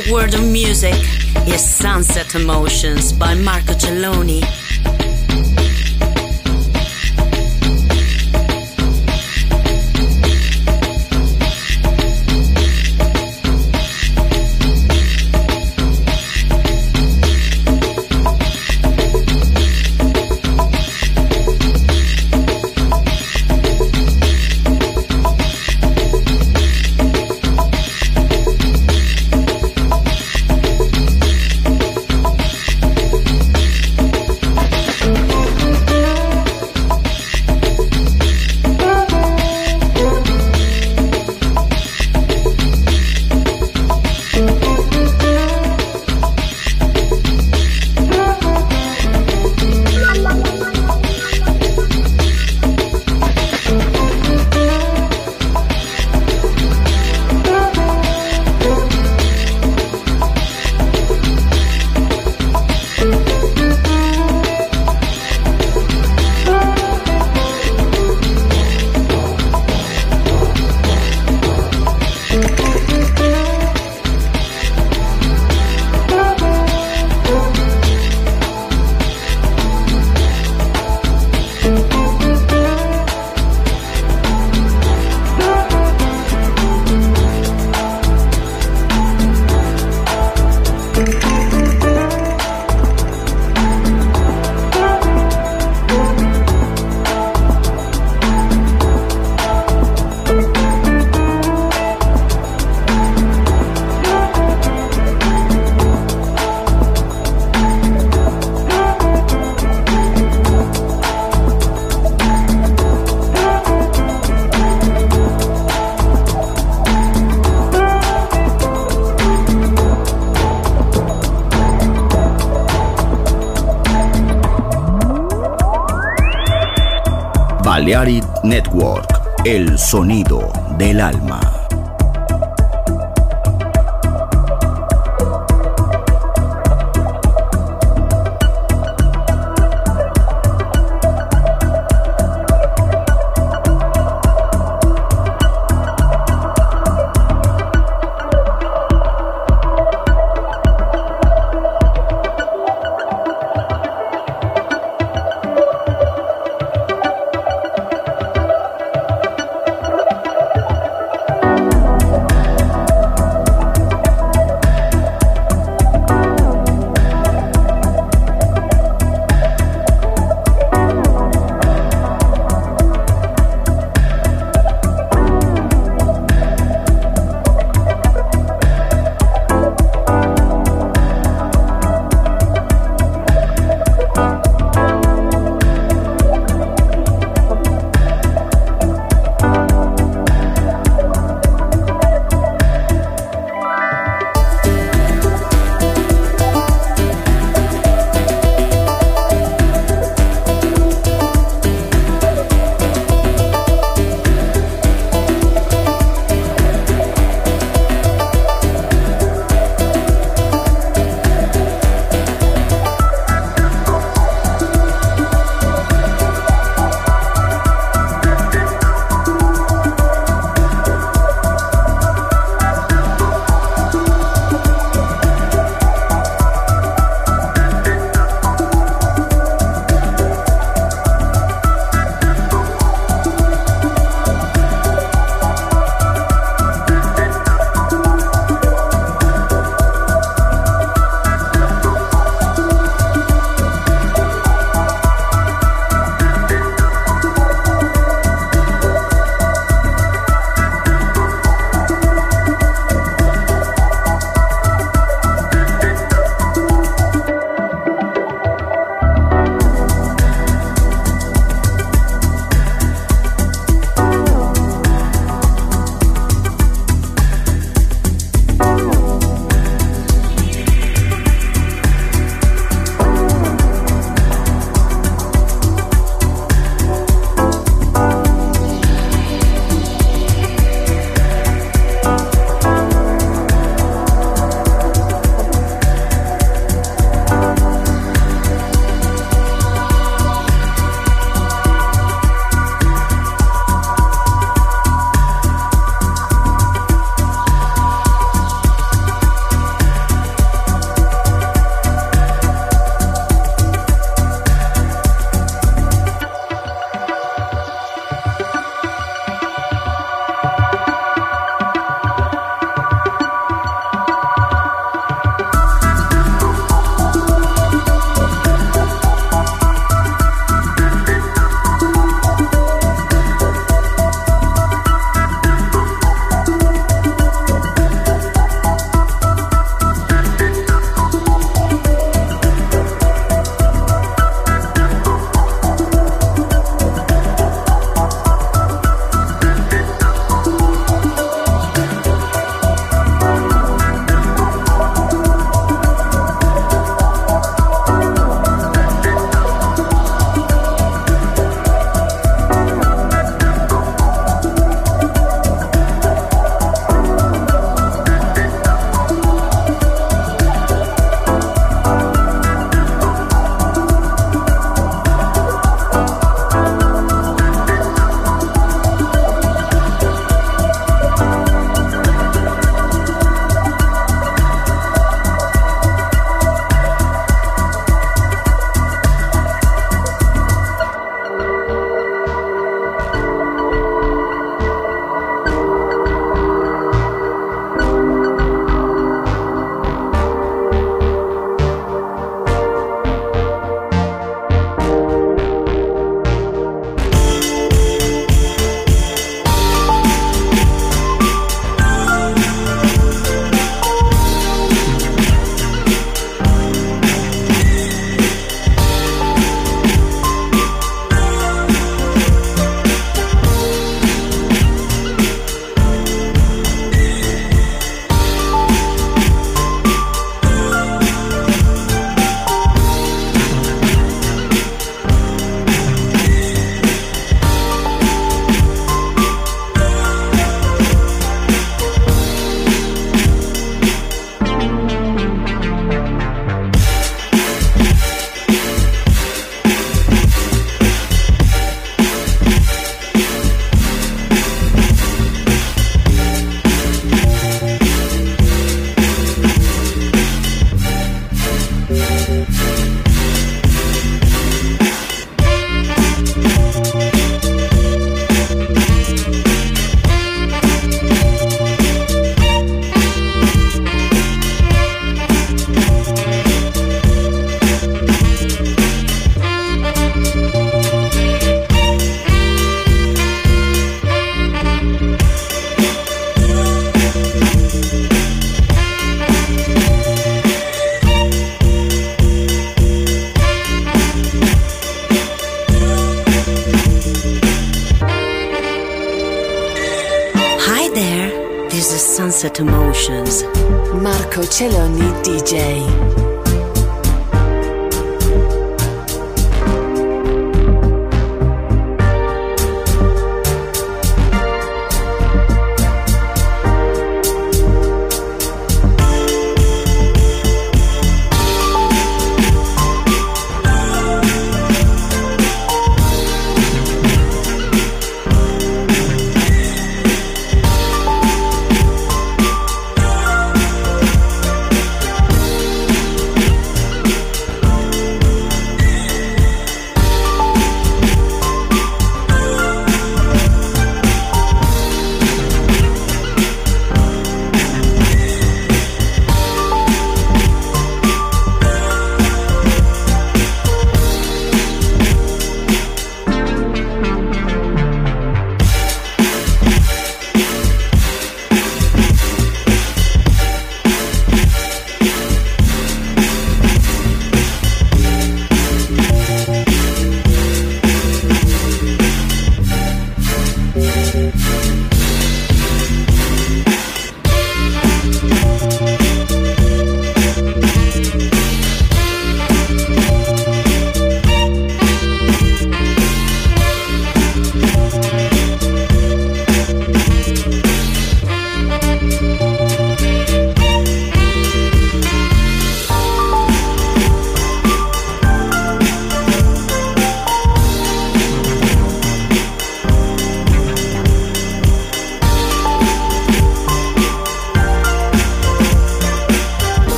Pleasure World of Music is Sunset Emotions by Marco Celloni. Sonido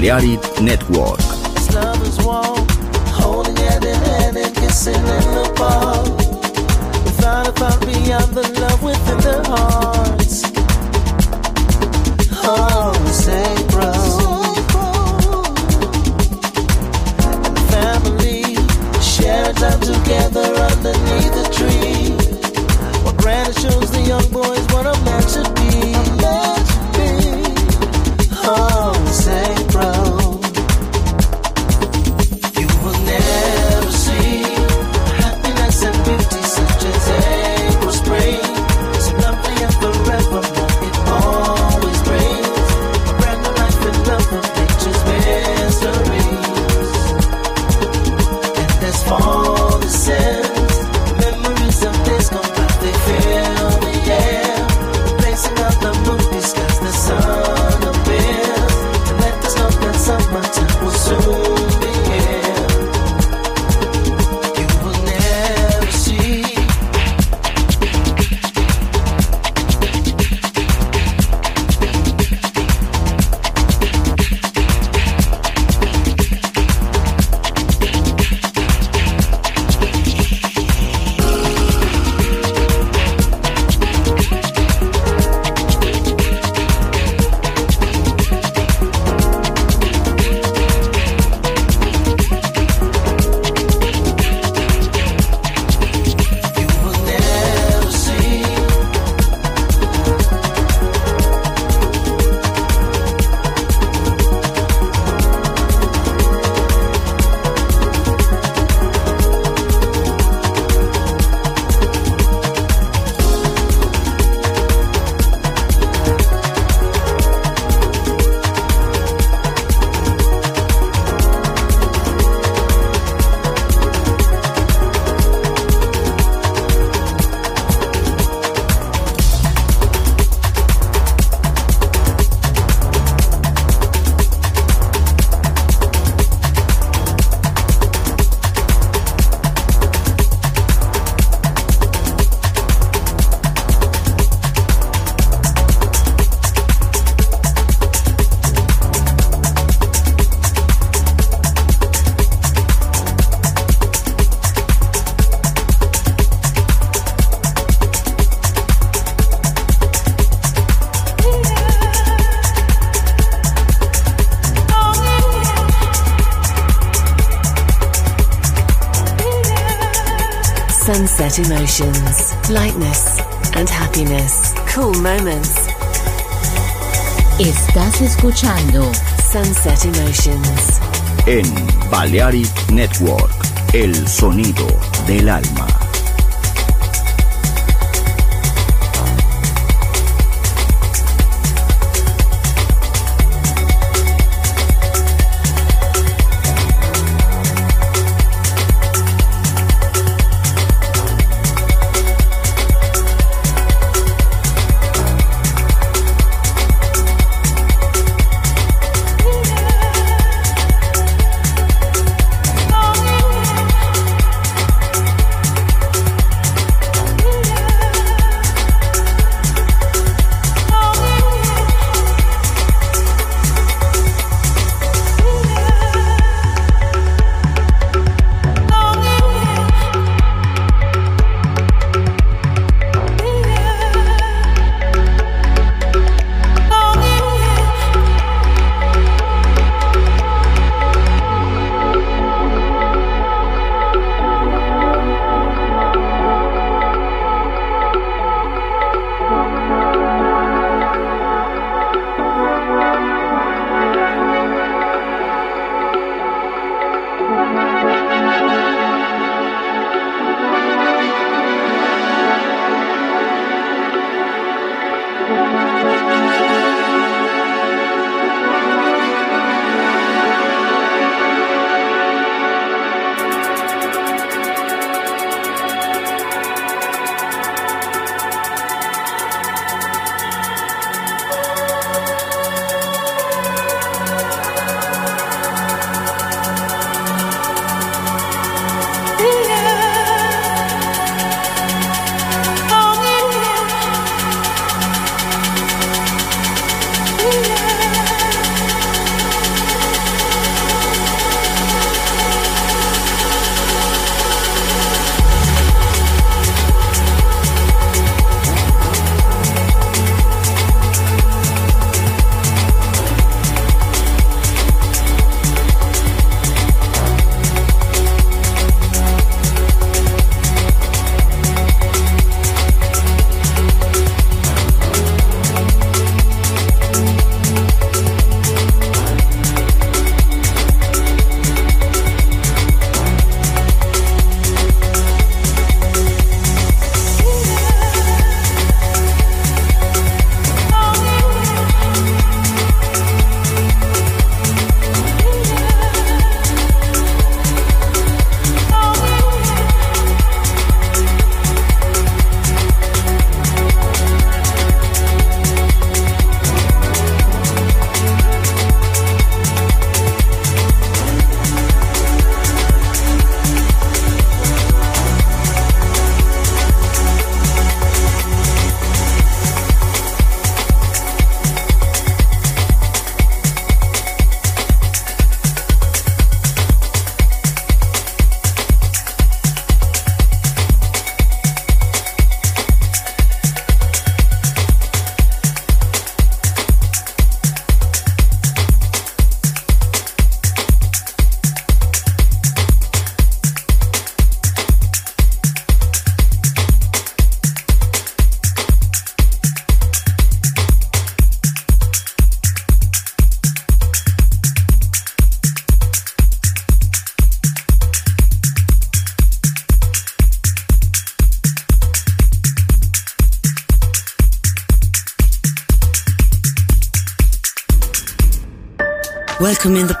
Balearic Network. lightness and happiness. Cool moments. Estás escuchando Sunset Emotions en Balearic Network, el sonido del alma.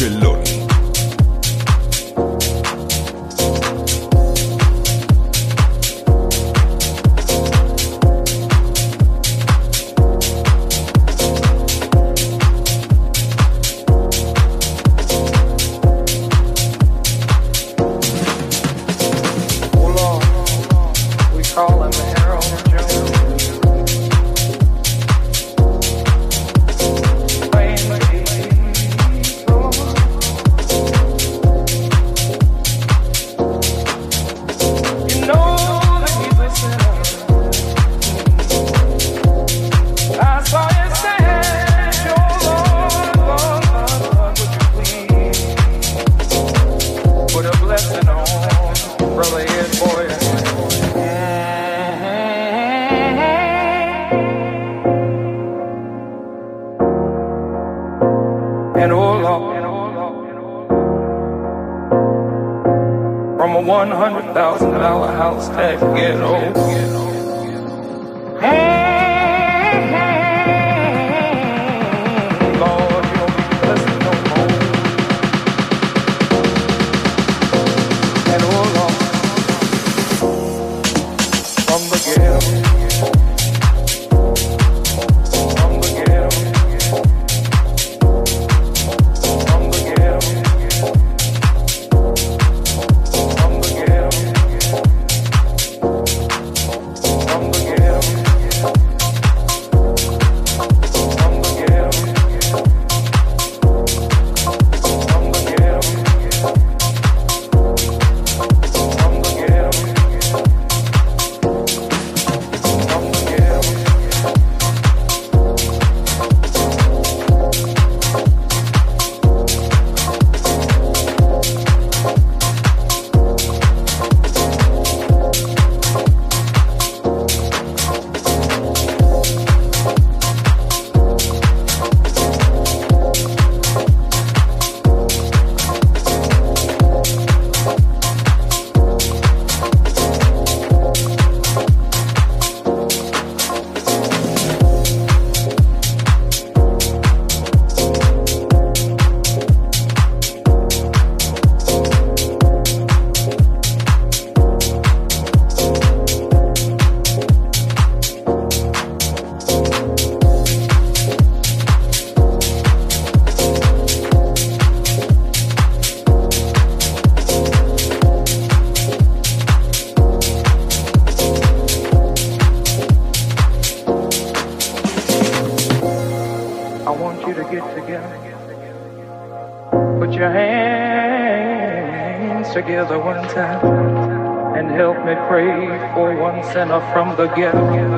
Marco From the ghetto.